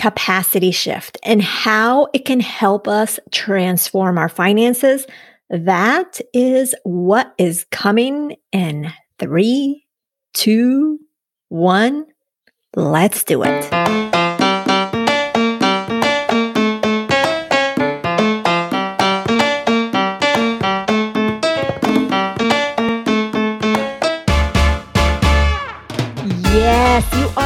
capacity shift and how it can help us transform our finances. That is what is coming in three, two, one. Let's do it.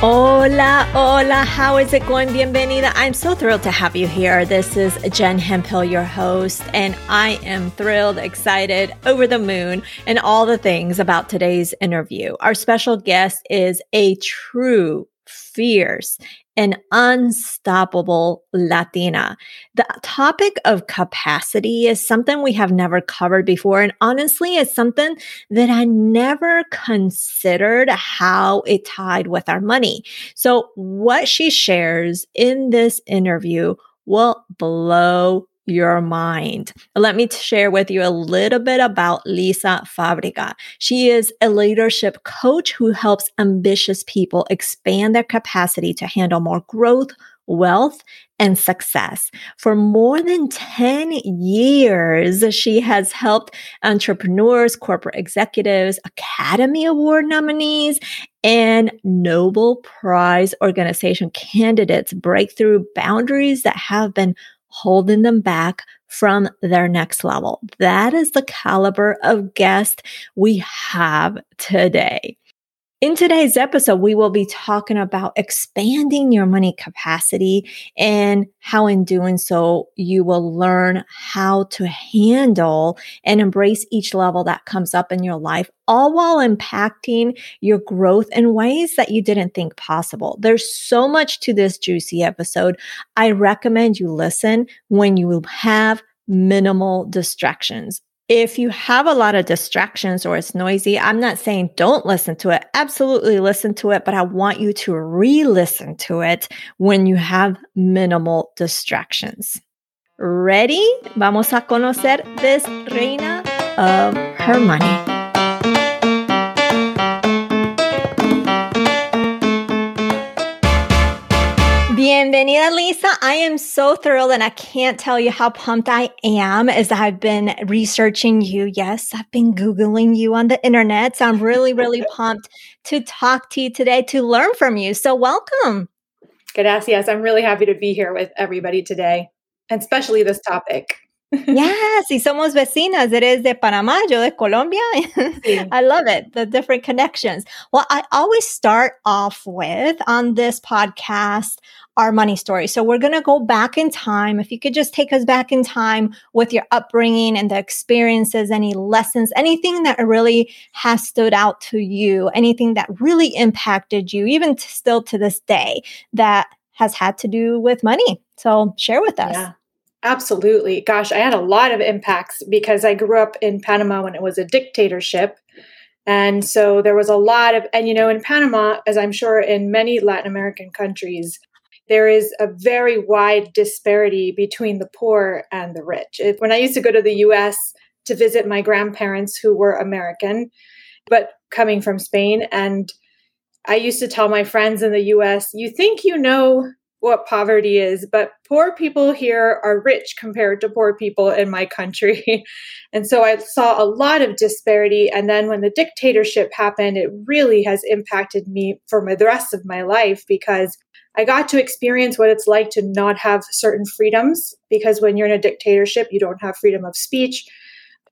Hola, hola, how is it going? Bienvenida. I'm so thrilled to have you here. This is Jen Hemphill, your host, and I am thrilled, excited, over the moon, and all the things about today's interview. Our special guest is a true fierce an unstoppable Latina. The topic of capacity is something we have never covered before. And honestly, it's something that I never considered how it tied with our money. So, what she shares in this interview will blow your mind. Let me share with you a little bit about Lisa Fabrega. She is a leadership coach who helps ambitious people expand their capacity to handle more growth, wealth, and success. For more than 10 years, she has helped entrepreneurs, corporate executives, Academy Award nominees, and Nobel Prize organization candidates break through boundaries that have been holding them back from their next level. That is the caliber of guest we have today. In today's episode, we will be talking about expanding your money capacity and how in doing so, you will learn how to handle and embrace each level that comes up in your life, all while impacting your growth in ways that you didn't think possible. There's so much to this juicy episode. I recommend you listen when you have minimal distractions. If you have a lot of distractions or it's noisy, I'm not saying don't listen to it. Absolutely listen to it, but I want you to re listen to it when you have minimal distractions. Ready? Vamos a conocer this reina of her money. Bienvenida, Lisa. I am so thrilled and I can't tell you how pumped I am as I've been researching you. Yes, I've been Googling you on the internet. So I'm really, really pumped to talk to you today, to learn from you. So welcome. Gracias. I'm really happy to be here with everybody today, and especially this topic. yes, y somos vecinas. Eres de Panamá, yo de Colombia. I love it, the different connections. Well, I always start off with on this podcast our money story. So we're going to go back in time. If you could just take us back in time with your upbringing and the experiences, any lessons, anything that really has stood out to you, anything that really impacted you, even to still to this day, that has had to do with money. So share with us. Yeah. Absolutely. Gosh, I had a lot of impacts because I grew up in Panama when it was a dictatorship. And so there was a lot of, and you know, in Panama, as I'm sure in many Latin American countries, there is a very wide disparity between the poor and the rich. It, when I used to go to the US to visit my grandparents who were American, but coming from Spain, and I used to tell my friends in the US, you think you know what poverty is, but poor people here are rich compared to poor people in my country. and so I saw a lot of disparity. And then when the dictatorship happened, it really has impacted me for the rest of my life because I got to experience what it's like to not have certain freedoms because when you're in a dictatorship, you don't have freedom of speech.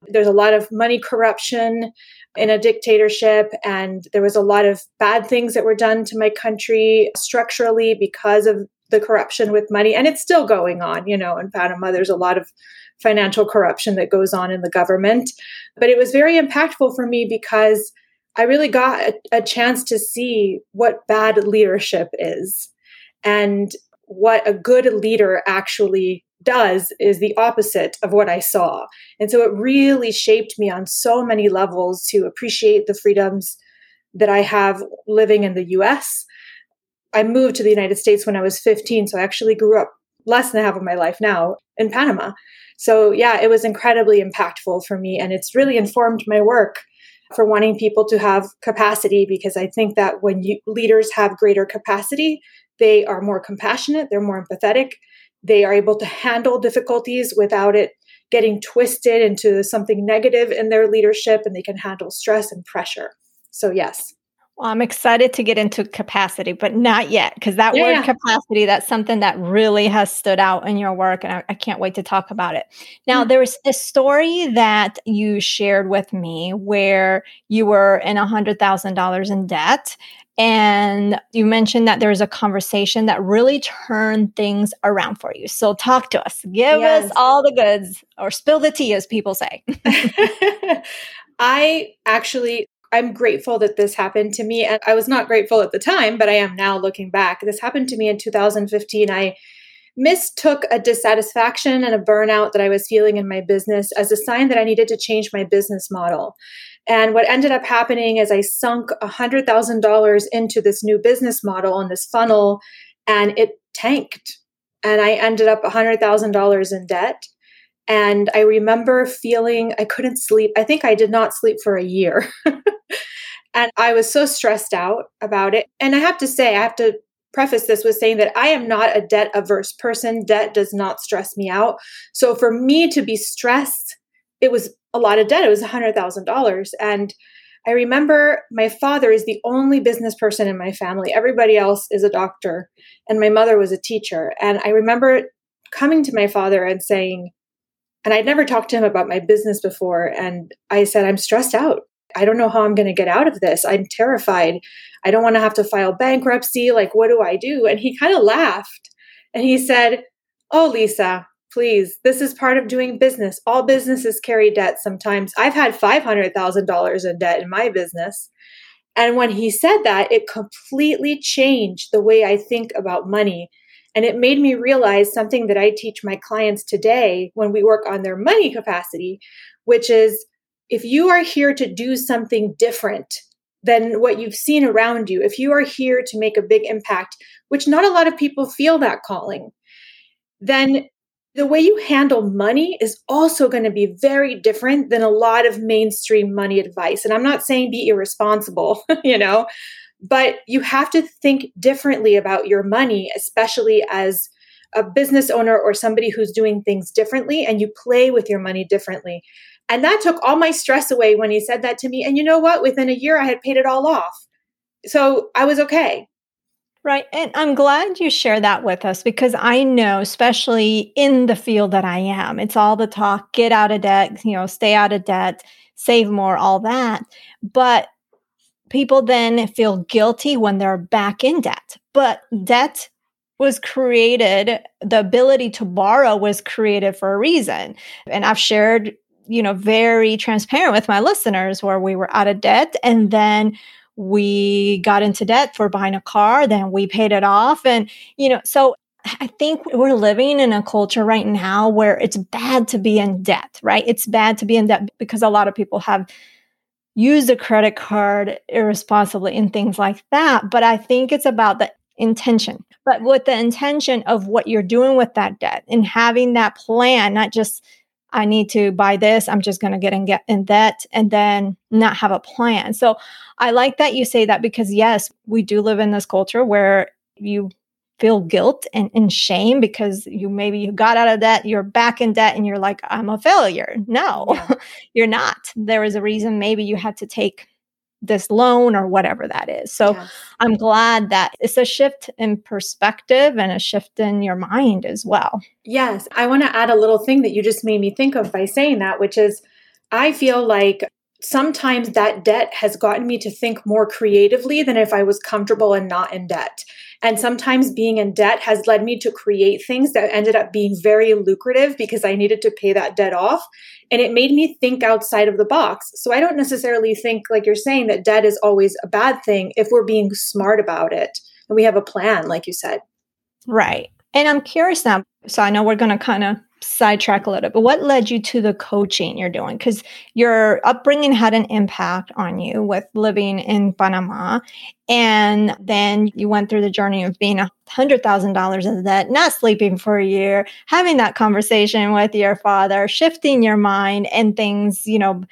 There's a lot of money corruption in a dictatorship, and there was a lot of bad things that were done to my country structurally because of the corruption with money. And it's still going on, you know, in Panama, there's a lot of financial corruption that goes on in the government. But it was very impactful for me because I really got a, a chance to see what bad leadership is and what a good leader actually does is the opposite of what I saw. And so it really shaped me on so many levels to appreciate the freedoms that I have living in the US. I moved to the United States when I was 15, so I actually grew up less than half of my life now in Panama. So, yeah, it was incredibly impactful for me, and it's really informed my work for wanting people to have capacity because I think that when you, leaders have greater capacity, they are more compassionate, they're more empathetic, they are able to handle difficulties without it getting twisted into something negative in their leadership, and they can handle stress and pressure. So, yes. Well, I'm excited to get into capacity, but not yet because that yeah, word capacity, that's something that really has stood out in your work. And I, I can't wait to talk about it. Now, mm-hmm. there was a story that you shared with me where you were in $100,000 in debt. And you mentioned that there was a conversation that really turned things around for you. So, talk to us. Give yes. us all the goods or spill the tea, as people say. I actually I'm grateful that this happened to me. And I was not grateful at the time, but I am now looking back. This happened to me in 2015. I mistook a dissatisfaction and a burnout that I was feeling in my business as a sign that I needed to change my business model. And what ended up happening is I sunk $100,000 into this new business model and this funnel, and it tanked. And I ended up $100,000 in debt. And I remember feeling I couldn't sleep. I think I did not sleep for a year. and I was so stressed out about it. And I have to say, I have to preface this with saying that I am not a debt averse person. Debt does not stress me out. So for me to be stressed, it was a lot of debt. It was $100,000. And I remember my father is the only business person in my family. Everybody else is a doctor, and my mother was a teacher. And I remember coming to my father and saying, and I'd never talked to him about my business before. And I said, I'm stressed out. I don't know how I'm going to get out of this. I'm terrified. I don't want to have to file bankruptcy. Like, what do I do? And he kind of laughed and he said, Oh, Lisa, please, this is part of doing business. All businesses carry debt sometimes. I've had $500,000 in debt in my business. And when he said that, it completely changed the way I think about money and it made me realize something that I teach my clients today when we work on their money capacity, which is if you are here to do something different than what you've seen around you, if you are here to make a big impact, which not a lot of people feel that calling, then the way you handle money is also going to be very different than a lot of mainstream money advice. And I'm not saying be irresponsible, you know, but you have to think differently about your money, especially as a business owner or somebody who's doing things differently and you play with your money differently. And that took all my stress away when he said that to me. And you know what? Within a year, I had paid it all off. So I was okay. Right. And I'm glad you share that with us because I know, especially in the field that I am, it's all the talk get out of debt, you know, stay out of debt, save more, all that. But people then feel guilty when they're back in debt. But debt was created, the ability to borrow was created for a reason. And I've shared, you know, very transparent with my listeners where we were out of debt and then we got into debt for buying a car, then we paid it off. And, you know, so I think we're living in a culture right now where it's bad to be in debt, right? It's bad to be in debt because a lot of people have used a credit card irresponsibly and things like that. But I think it's about the intention, but with the intention of what you're doing with that debt and having that plan, not just I need to buy this, I'm just going to get in get in debt and then not have a plan. So I like that you say that because yes, we do live in this culture where you feel guilt and, and shame because you maybe you got out of debt, you're back in debt, and you're like, I'm a failure. No, yeah. you're not. There is a reason maybe you had to take this loan or whatever that is. So yes. I'm glad that it's a shift in perspective and a shift in your mind as well. Yes. I want to add a little thing that you just made me think of by saying that, which is I feel like sometimes that debt has gotten me to think more creatively than if I was comfortable and not in debt. And sometimes being in debt has led me to create things that ended up being very lucrative because I needed to pay that debt off. And it made me think outside of the box. So I don't necessarily think, like you're saying, that debt is always a bad thing if we're being smart about it and we have a plan, like you said. Right. And I'm curious now. So I know we're going to kind of sidetrack a little bit, but what led you to the coaching you're doing? Because your upbringing had an impact on you with living in panama and then you went through the journey of being a hundred thousand dollars in debt not sleeping for a year having that conversation with your father shifting your mind and things you know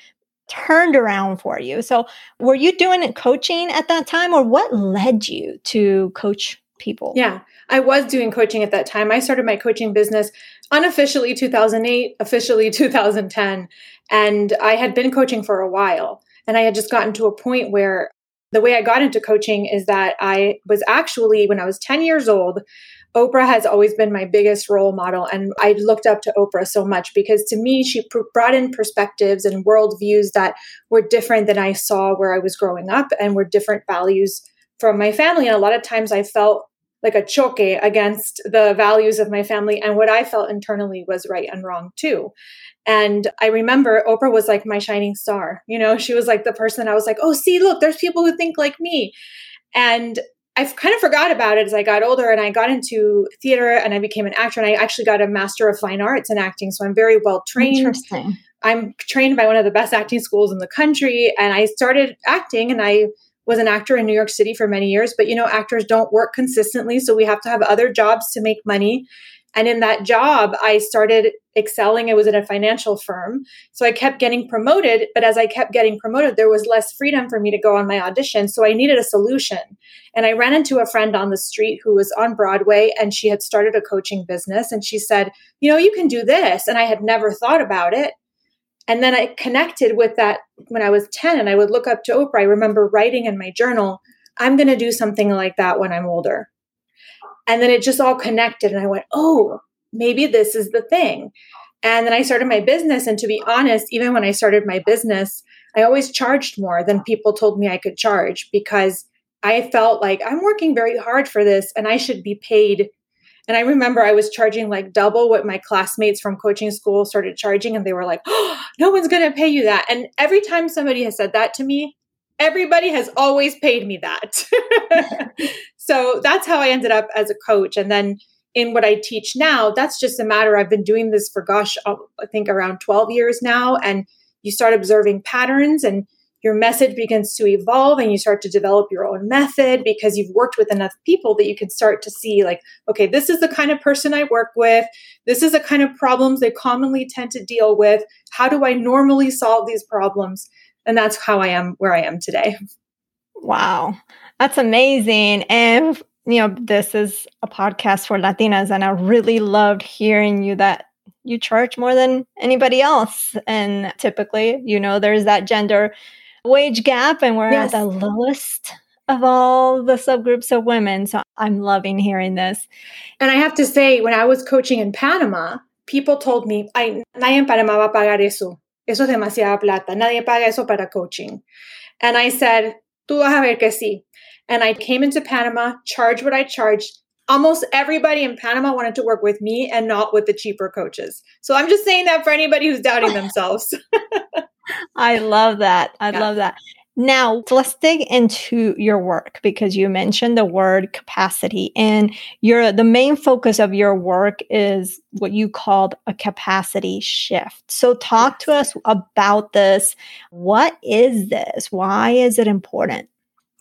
turned around for you. So were you doing coaching at that time or what led you to coach people? Yeah I was doing coaching at that time. I started my coaching business unofficially 2008, officially 2010. And I had been coaching for a while. And I had just gotten to a point where the way I got into coaching is that I was actually, when I was 10 years old, Oprah has always been my biggest role model. And I looked up to Oprah so much because to me, she pr- brought in perspectives and worldviews that were different than I saw where I was growing up and were different values from my family. And a lot of times I felt like a choke against the values of my family and what I felt internally was right and wrong too. And I remember Oprah was like my shining star. You know, she was like the person I was like, oh, see, look, there's people who think like me. And I've kind of forgot about it as I got older and I got into theater and I became an actor and I actually got a master of fine arts in acting. So I'm very well trained. Interesting. I'm trained by one of the best acting schools in the country and I started acting and I was an actor in New York City for many years, but you know, actors don't work consistently. So we have to have other jobs to make money. And in that job, I started excelling. I was in a financial firm. So I kept getting promoted. But as I kept getting promoted, there was less freedom for me to go on my audition. So I needed a solution. And I ran into a friend on the street who was on Broadway and she had started a coaching business. And she said, You know, you can do this. And I had never thought about it. And then I connected with that when I was 10 and I would look up to Oprah. I remember writing in my journal, I'm going to do something like that when I'm older. And then it just all connected. And I went, oh, maybe this is the thing. And then I started my business. And to be honest, even when I started my business, I always charged more than people told me I could charge because I felt like I'm working very hard for this and I should be paid and I remember I was charging like double what my classmates from coaching school started charging. And they were like, oh, no one's going to pay you that. And every time somebody has said that to me, everybody has always paid me that. so that's how I ended up as a coach. And then in what I teach now, that's just a matter. I've been doing this for, gosh, I think around 12 years now. And you start observing patterns and your message begins to evolve and you start to develop your own method because you've worked with enough people that you can start to see like okay this is the kind of person i work with. This is the kind of problems they commonly tend to deal with. How do i normally solve these problems? And that's how i am where i am today. Wow. That's amazing. And you know this is a podcast for latinas and i really loved hearing you that you charge more than anybody else. And typically you know there's that gender wage gap and we're yes. at the lowest of all the subgroups of women. So I'm loving hearing this. And I have to say, when I was coaching in Panama, people told me, Ay, nadie en Panama va a pagar eso. Eso es demasiada plata. Nadie paga eso para coaching. And I said, tú vas a ver que sí. And I came into Panama, charged what I charged. Almost everybody in Panama wanted to work with me and not with the cheaper coaches. So I'm just saying that for anybody who's doubting themselves. I love that. I yeah. love that. Now, let's dig into your work because you mentioned the word capacity and your the main focus of your work is what you called a capacity shift. So talk to us about this. What is this? Why is it important?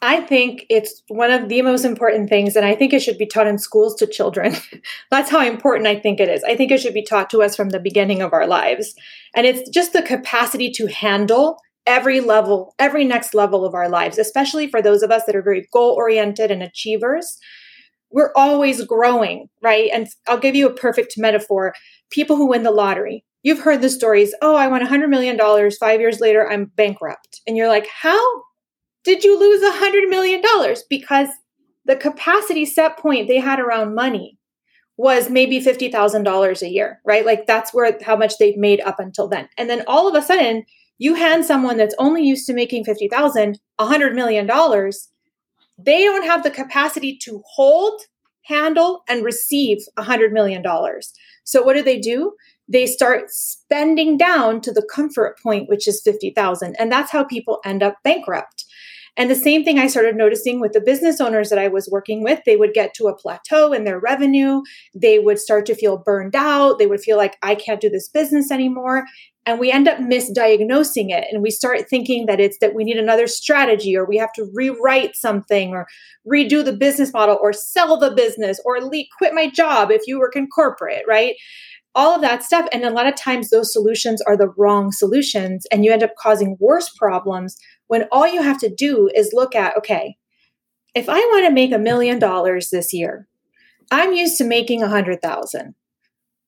I think it's one of the most important things, and I think it should be taught in schools to children. That's how important I think it is. I think it should be taught to us from the beginning of our lives. And it's just the capacity to handle every level, every next level of our lives, especially for those of us that are very goal oriented and achievers. We're always growing, right? And I'll give you a perfect metaphor people who win the lottery. You've heard the stories, oh, I won $100 million. Five years later, I'm bankrupt. And you're like, how did you lose a hundred million dollars? Because the capacity set point they had around money was maybe $50,000 a year, right? Like that's where how much they've made up until then. And then all of a sudden, You hand someone that's only used to making fifty thousand a $100 million, they don't have the capacity to hold, handle, and receive $100 million. So what do they do? They start spending down to the comfort point, which is 50,000. And that's how people end up bankrupt. And the same thing I started noticing with the business owners that I was working with, they would get to a plateau in their revenue. They would start to feel burned out. They would feel like, I can't do this business anymore. And we end up misdiagnosing it. And we start thinking that it's that we need another strategy or we have to rewrite something or redo the business model or sell the business or quit my job if you work in corporate, right? all of that stuff. And a lot of times those solutions are the wrong solutions and you end up causing worse problems when all you have to do is look at okay, if I want to make a million dollars this year, I'm used to making a hundred thousand.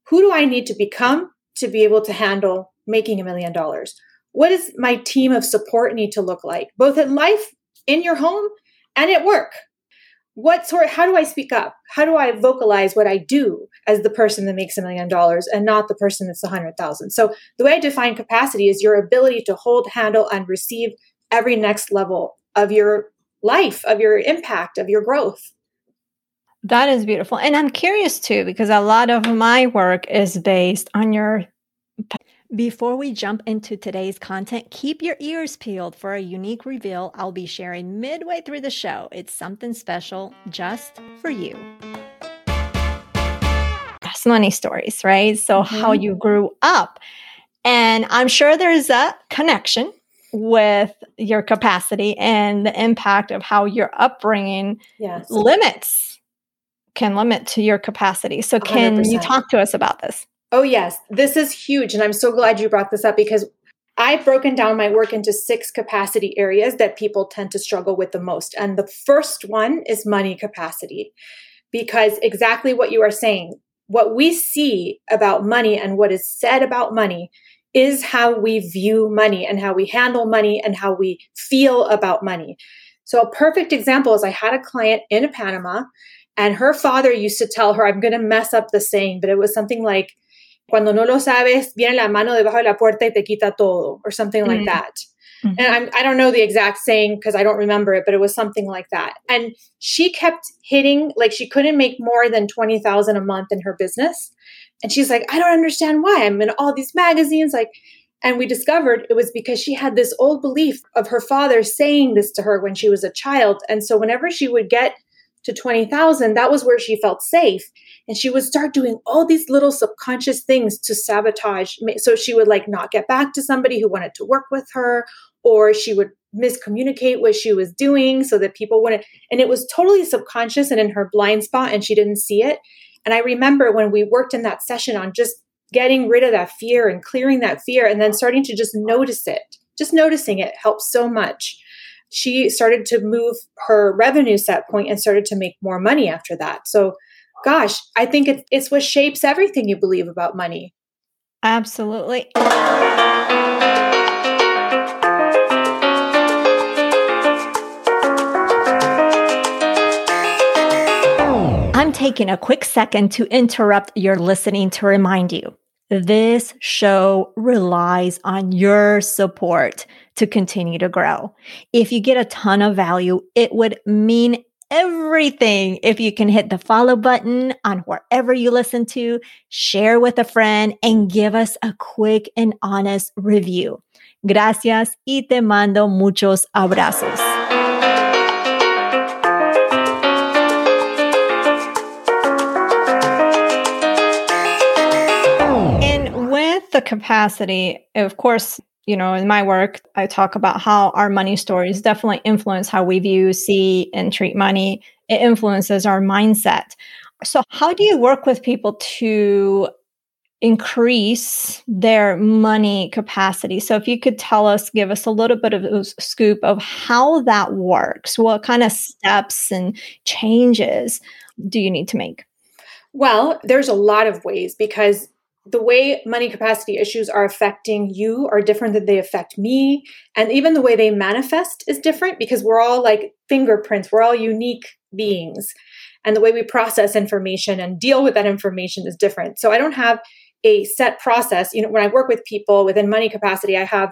Who do I need to become to be able to handle making a million dollars? What does my team of support need to look like, both in life, in your home, and at work? What sort, how do I speak up? How do I vocalize what I do as the person that makes a million dollars and not the person that's a hundred thousand? So the way I define capacity is your ability to hold, handle, and receive every next level of your life, of your impact, of your growth. That is beautiful. And I'm curious too, because a lot of my work is based on your. Before we jump into today's content, keep your ears peeled for a unique reveal I'll be sharing midway through the show. It's something special just for you. That's money stories, right? So, mm-hmm. how you grew up. And I'm sure there's a connection with your capacity and the impact of how your upbringing yes. limits can limit to your capacity. So, can 100%. you talk to us about this? Oh, yes. This is huge. And I'm so glad you brought this up because I've broken down my work into six capacity areas that people tend to struggle with the most. And the first one is money capacity, because exactly what you are saying, what we see about money and what is said about money is how we view money and how we handle money and how we feel about money. So, a perfect example is I had a client in Panama, and her father used to tell her, I'm going to mess up the saying, but it was something like, Cuando no lo sabes, viene la mano debajo de la puerta y te quita todo, or something mm-hmm. like that. Mm-hmm. And I'm, I don't know the exact saying because I don't remember it, but it was something like that. And she kept hitting, like, she couldn't make more than 20,000 a month in her business. And she's like, I don't understand why. I'm in all these magazines. Like, and we discovered it was because she had this old belief of her father saying this to her when she was a child. And so whenever she would get to 20,000, that was where she felt safe. And she would start doing all these little subconscious things to sabotage. So she would like not get back to somebody who wanted to work with her, or she would miscommunicate what she was doing so that people wouldn't. And it was totally subconscious and in her blind spot, and she didn't see it. And I remember when we worked in that session on just getting rid of that fear and clearing that fear and then starting to just notice it, just noticing it helps so much. She started to move her revenue set point and started to make more money after that. So, gosh, I think it's, what shapes everything you believe about money. Absolutely. I'm taking a quick second to interrupt your listening to remind you this show relies on your support to continue to grow. If you get a ton of value, it would mean everything if you can hit the follow button on wherever you listen to, share with a friend, and give us a quick and honest review. Gracias y te mando muchos abrazos. The capacity, of course, you know, in my work, I talk about how our money stories definitely influence how we view, see, and treat money. It influences our mindset. So, how do you work with people to increase their money capacity? So, if you could tell us, give us a little bit of a scoop of how that works, what kind of steps and changes do you need to make? Well, there's a lot of ways because the way money capacity issues are affecting you are different than they affect me. And even the way they manifest is different because we're all like fingerprints, we're all unique beings. And the way we process information and deal with that information is different. So I don't have a set process. You know, when I work with people within money capacity, I have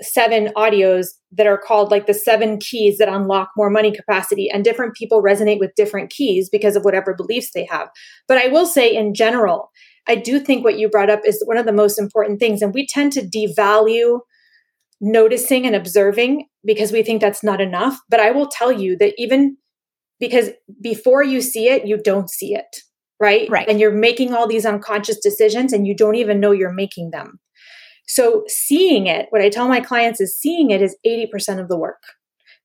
seven audios that are called like the seven keys that unlock more money capacity and different people resonate with different keys because of whatever beliefs they have but i will say in general i do think what you brought up is one of the most important things and we tend to devalue noticing and observing because we think that's not enough. But i will tell you that even because before you see it you don't see it right? Right. And you're making all these unconscious decisions and you don't even know you're making them. So seeing it, what I tell my clients is seeing it is 80% of the work.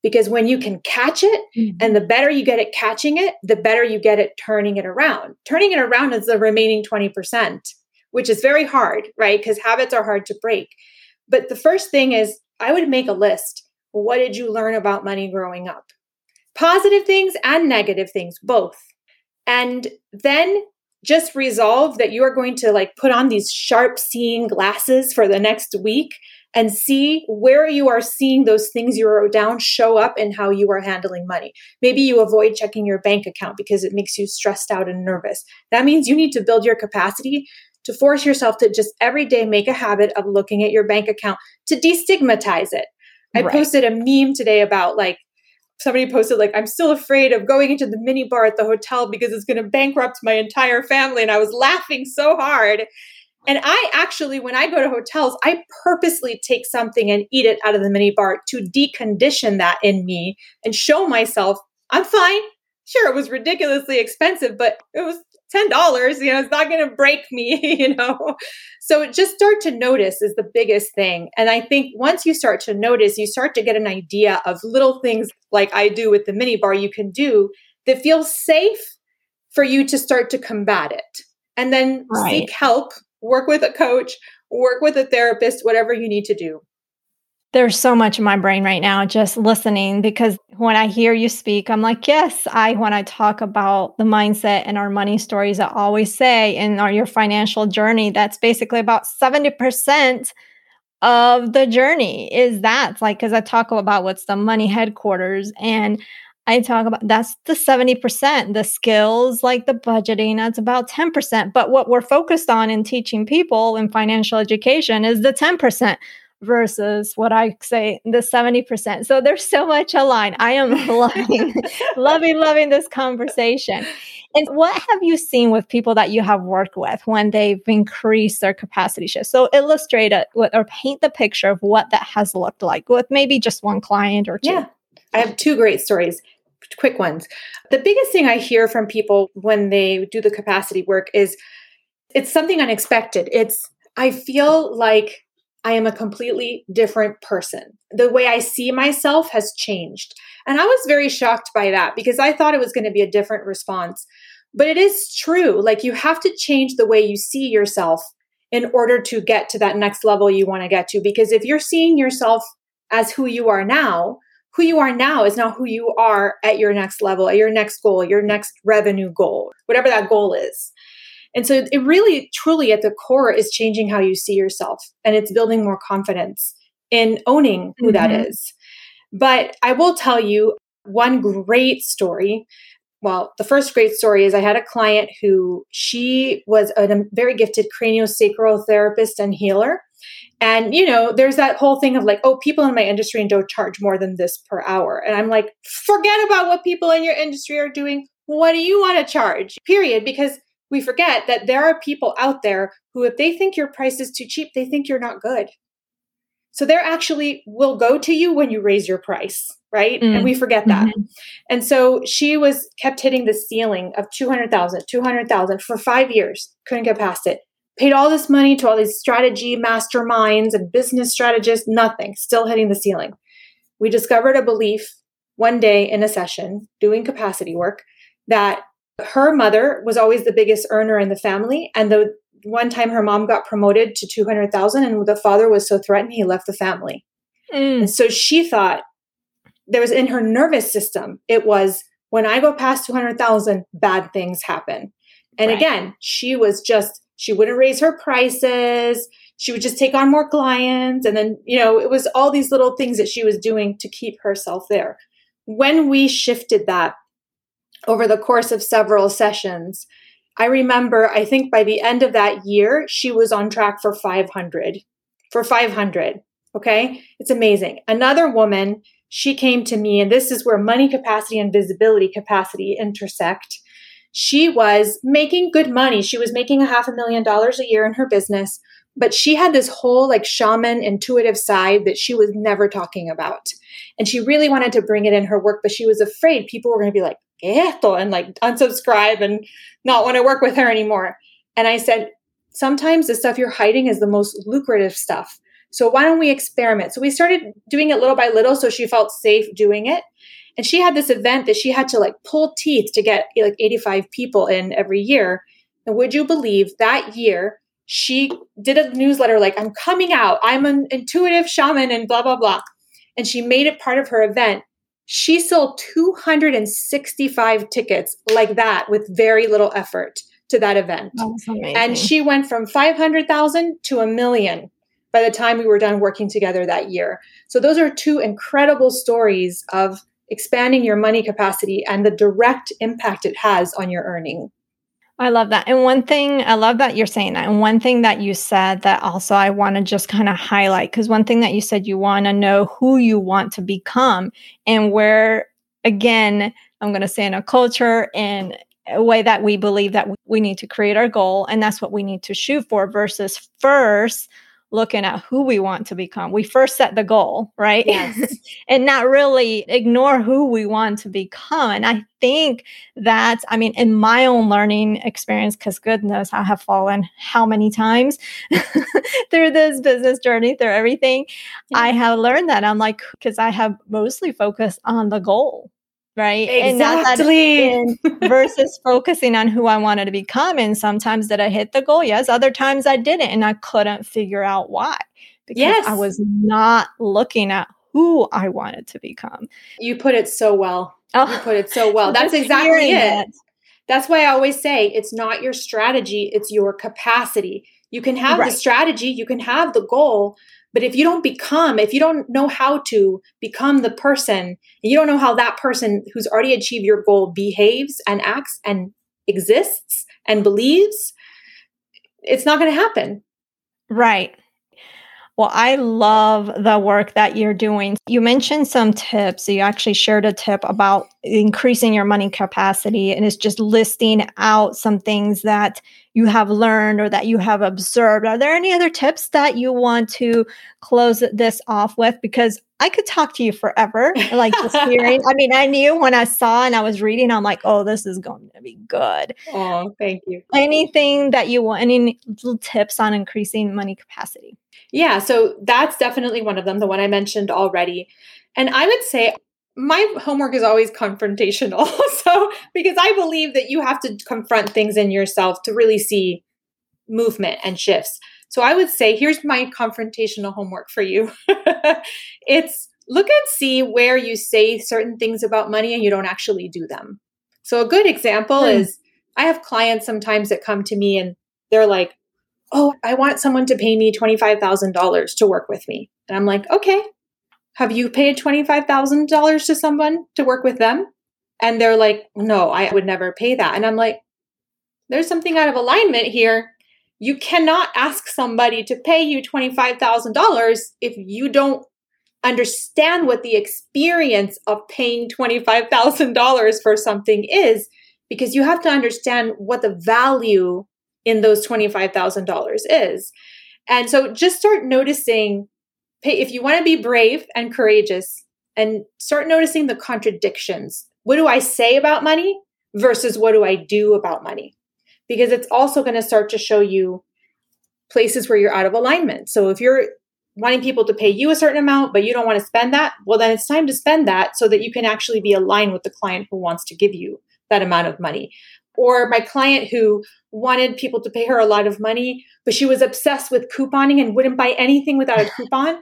Because when you can catch it, mm-hmm. and the better you get at catching it, the better you get at turning it around. Turning it around is the remaining 20%, which is very hard, right? Because habits are hard to break. But the first thing is, I would make a list. What did you learn about money growing up? Positive things and negative things, both. And then just resolve that you are going to like put on these sharp seeing glasses for the next week and see where you are seeing those things you wrote down show up in how you are handling money. Maybe you avoid checking your bank account because it makes you stressed out and nervous. That means you need to build your capacity to force yourself to just every day make a habit of looking at your bank account to destigmatize it. I right. posted a meme today about like somebody posted like i'm still afraid of going into the mini bar at the hotel because it's going to bankrupt my entire family and i was laughing so hard and i actually when i go to hotels i purposely take something and eat it out of the mini bar to decondition that in me and show myself i'm fine. Sure it was ridiculously expensive but it was ten dollars you know it's not going to break me you know? So just start to notice is the biggest thing. And i think once you start to notice you start to get an idea of little things like i do with the mini bar you can do that feels safe for you to start to combat it. And then right. seek help work with a coach work with a therapist whatever you need to do. There's so much in my brain right now just listening because when I hear you speak, I'm like, yes, I when I talk about the mindset and our money stories, I always say in our your financial journey, that's basically about 70% of the journey is that like because I talk about what's the money headquarters and I talk about that's the 70%. The skills like the budgeting, that's about 10%. But what we're focused on in teaching people in financial education is the 10% versus what I say the 70%. So there's so much aligned. I am loving, loving, loving this conversation. And what have you seen with people that you have worked with when they've increased their capacity shift? So illustrate it with, or paint the picture of what that has looked like with maybe just one client or two. Yeah. I have two great stories, quick ones. The biggest thing I hear from people when they do the capacity work is it's something unexpected. It's I feel like I am a completely different person. The way I see myself has changed. And I was very shocked by that because I thought it was going to be a different response. But it is true. Like you have to change the way you see yourself in order to get to that next level you want to get to. Because if you're seeing yourself as who you are now, who you are now is not who you are at your next level, at your next goal, your next revenue goal, whatever that goal is. And so it really, truly at the core is changing how you see yourself and it's building more confidence in owning who mm-hmm. that is. But I will tell you one great story. Well, the first great story is I had a client who she was a very gifted craniosacral therapist and healer. And, you know, there's that whole thing of like, oh, people in my industry don't charge more than this per hour. And I'm like, forget about what people in your industry are doing. What do you want to charge? Period. Because we forget that there are people out there who, if they think your price is too cheap, they think you're not good. So they're actually will go to you when you raise your price, right? Mm. And we forget that. Mm-hmm. And so she was kept hitting the ceiling of 200,000, 200,000 for 5 years, couldn't get past it. Paid all this money to all these strategy masterminds and business strategists, nothing, still hitting the ceiling. We discovered a belief one day in a session doing capacity work that her mother was always the biggest earner in the family and the one time her mom got promoted to 200,000 and the father was so threatened he left the family. Mm. And so she thought there was in her nervous system it was when I go past 200,000 bad things happen. And right. again, she was just she wouldn't raise her prices. She would just take on more clients and then, you know, it was all these little things that she was doing to keep herself there. When we shifted that over the course of several sessions. I remember, I think by the end of that year, she was on track for 500. For 500. Okay. It's amazing. Another woman, she came to me, and this is where money capacity and visibility capacity intersect. She was making good money. She was making a half a million dollars a year in her business, but she had this whole like shaman intuitive side that she was never talking about. And she really wanted to bring it in her work, but she was afraid people were going to be like, Esto, and like unsubscribe and not want to work with her anymore. And I said, sometimes the stuff you're hiding is the most lucrative stuff. So why don't we experiment? So we started doing it little by little so she felt safe doing it. And she had this event that she had to like pull teeth to get like 85 people in every year. And would you believe that year she did a newsletter like, I'm coming out, I'm an intuitive shaman and blah, blah, blah. And she made it part of her event. She sold 265 tickets like that with very little effort to that event. And she went from 500,000 to a million by the time we were done working together that year. So those are two incredible stories of expanding your money capacity and the direct impact it has on your earning. I love that. And one thing, I love that you're saying that. And one thing that you said that also I want to just kind of highlight because one thing that you said, you want to know who you want to become and where, again, I'm going to say in a culture and a way that we believe that we need to create our goal and that's what we need to shoot for versus first looking at who we want to become. We first set the goal, right? Yes. and not really ignore who we want to become. And I think that, I mean, in my own learning experience, because goodness, I have fallen how many times through this business journey, through everything, yeah. I have learned that I'm like, because I have mostly focused on the goal right? Exactly. and versus focusing on who i wanted to become. And sometimes did i hit the goal? Yes. Other times i didn't and i couldn't figure out why because yes. i was not looking at who i wanted to become. You put it so well. Oh, you put it so well. That's exactly it. that's why i always say it's not your strategy it's your capacity. You can have right. the strategy you can have the goal but if you don't become, if you don't know how to become the person, you don't know how that person who's already achieved your goal behaves and acts and exists and believes, it's not going to happen. Right. Well, I love the work that you're doing. You mentioned some tips. You actually shared a tip about increasing your money capacity, and it's just listing out some things that you have learned or that you have observed. Are there any other tips that you want to close this off with? Because I could talk to you forever, like just hearing. I mean, I knew when I saw and I was reading, I'm like, oh, this is going to be good. Oh, thank you. Anything that you want, any little tips on increasing money capacity? Yeah, so that's definitely one of them, the one I mentioned already. And I would say my homework is always confrontational. so, because I believe that you have to confront things in yourself to really see movement and shifts. So, I would say here's my confrontational homework for you it's look and see where you say certain things about money and you don't actually do them. So, a good example hmm. is I have clients sometimes that come to me and they're like, oh, I want someone to pay me $25,000 to work with me. And I'm like, okay, have you paid $25,000 to someone to work with them? And they're like, no, I would never pay that. And I'm like, there's something out of alignment here. You cannot ask somebody to pay you $25,000 if you don't understand what the experience of paying $25,000 for something is, because you have to understand what the value in those $25,000 is. And so just start noticing if you want to be brave and courageous and start noticing the contradictions. What do I say about money versus what do I do about money? Because it's also going to start to show you places where you're out of alignment. So if you're wanting people to pay you a certain amount, but you don't want to spend that, well, then it's time to spend that so that you can actually be aligned with the client who wants to give you that amount of money. Or my client who wanted people to pay her a lot of money, but she was obsessed with couponing and wouldn't buy anything without a coupon.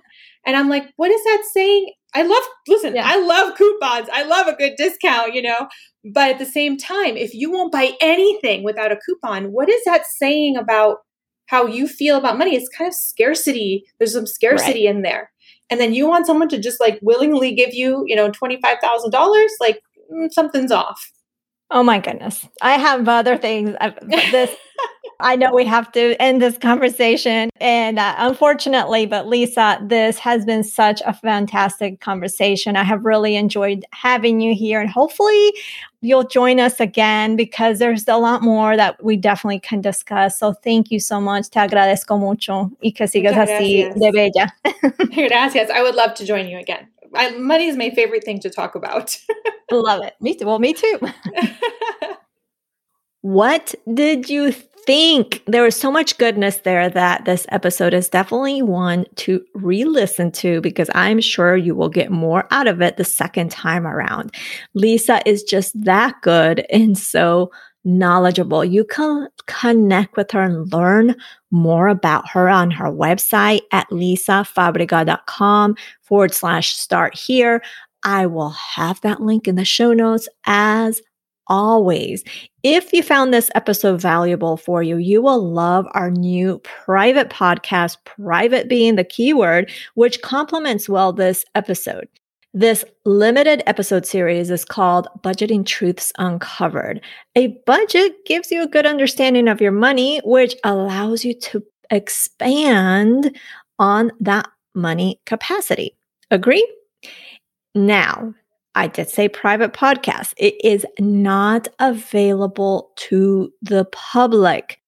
And I'm like, what is that saying? I love, listen, yeah. I love coupons. I love a good discount, you know? But at the same time, if you won't buy anything without a coupon, what is that saying about how you feel about money? It's kind of scarcity. There's some scarcity right. in there. And then you want someone to just like willingly give you, you know, $25,000, like mm, something's off. Oh my goodness. I have other things. this I know we have to end this conversation. And uh, unfortunately, but Lisa, this has been such a fantastic conversation. I have really enjoyed having you here. And hopefully, you'll join us again because there's a lot more that we definitely can discuss. So thank you so much. Te agradezco mucho y que sigas así de bella. Gracias. I would love to join you again. I, money is my favorite thing to talk about. love it. Me too. Well, me too. what did you think there was so much goodness there that this episode is definitely one to re listen to because I'm sure you will get more out of it the second time around. Lisa is just that good and so knowledgeable. You can connect with her and learn more about her on her website at lisafabrega.com forward slash start here. I will have that link in the show notes as always. If you found this episode valuable for you, you will love our new private podcast, private being the keyword, which complements well this episode. This limited episode series is called Budgeting Truths Uncovered. A budget gives you a good understanding of your money, which allows you to expand on that money capacity. Agree? Now, I did say private podcast. It is not available to the public.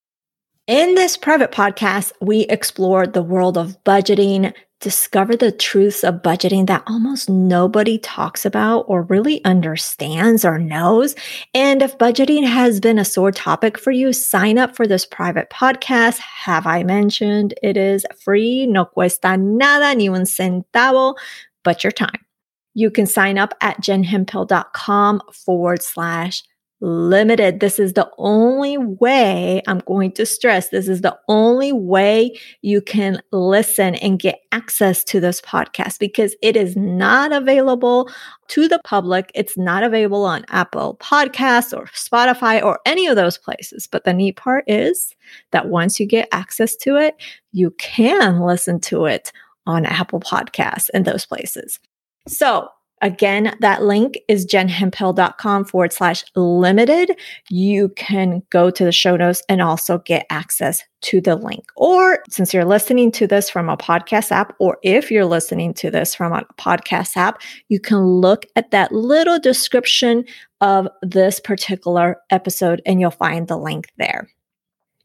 In this private podcast, we explore the world of budgeting, discover the truths of budgeting that almost nobody talks about or really understands or knows. And if budgeting has been a sore topic for you, sign up for this private podcast. Have I mentioned it is free? No cuesta nada, ni un centavo, but your time. You can sign up at jenhemphill.com forward slash limited. This is the only way I'm going to stress. This is the only way you can listen and get access to this podcast because it is not available to the public. It's not available on Apple Podcasts or Spotify or any of those places. But the neat part is that once you get access to it, you can listen to it on Apple Podcasts and those places. So Again, that link is jenhemphill.com forward slash limited. You can go to the show notes and also get access to the link. Or since you're listening to this from a podcast app, or if you're listening to this from a podcast app, you can look at that little description of this particular episode and you'll find the link there.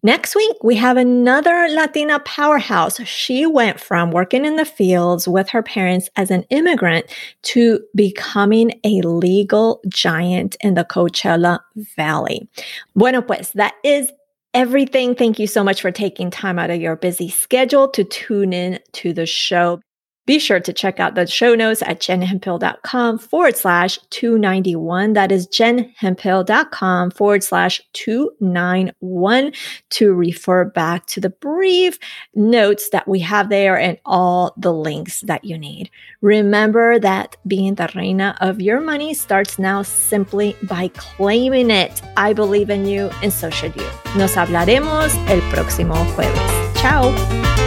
Next week, we have another Latina powerhouse. She went from working in the fields with her parents as an immigrant to becoming a legal giant in the Coachella Valley. Bueno, pues that is everything. Thank you so much for taking time out of your busy schedule to tune in to the show. Be sure to check out the show notes at jenhemphill.com forward slash 291. That is jenhemphill.com forward slash 291 to refer back to the brief notes that we have there and all the links that you need. Remember that being the reina of your money starts now simply by claiming it. I believe in you and so should you. Nos hablaremos el próximo jueves. Ciao.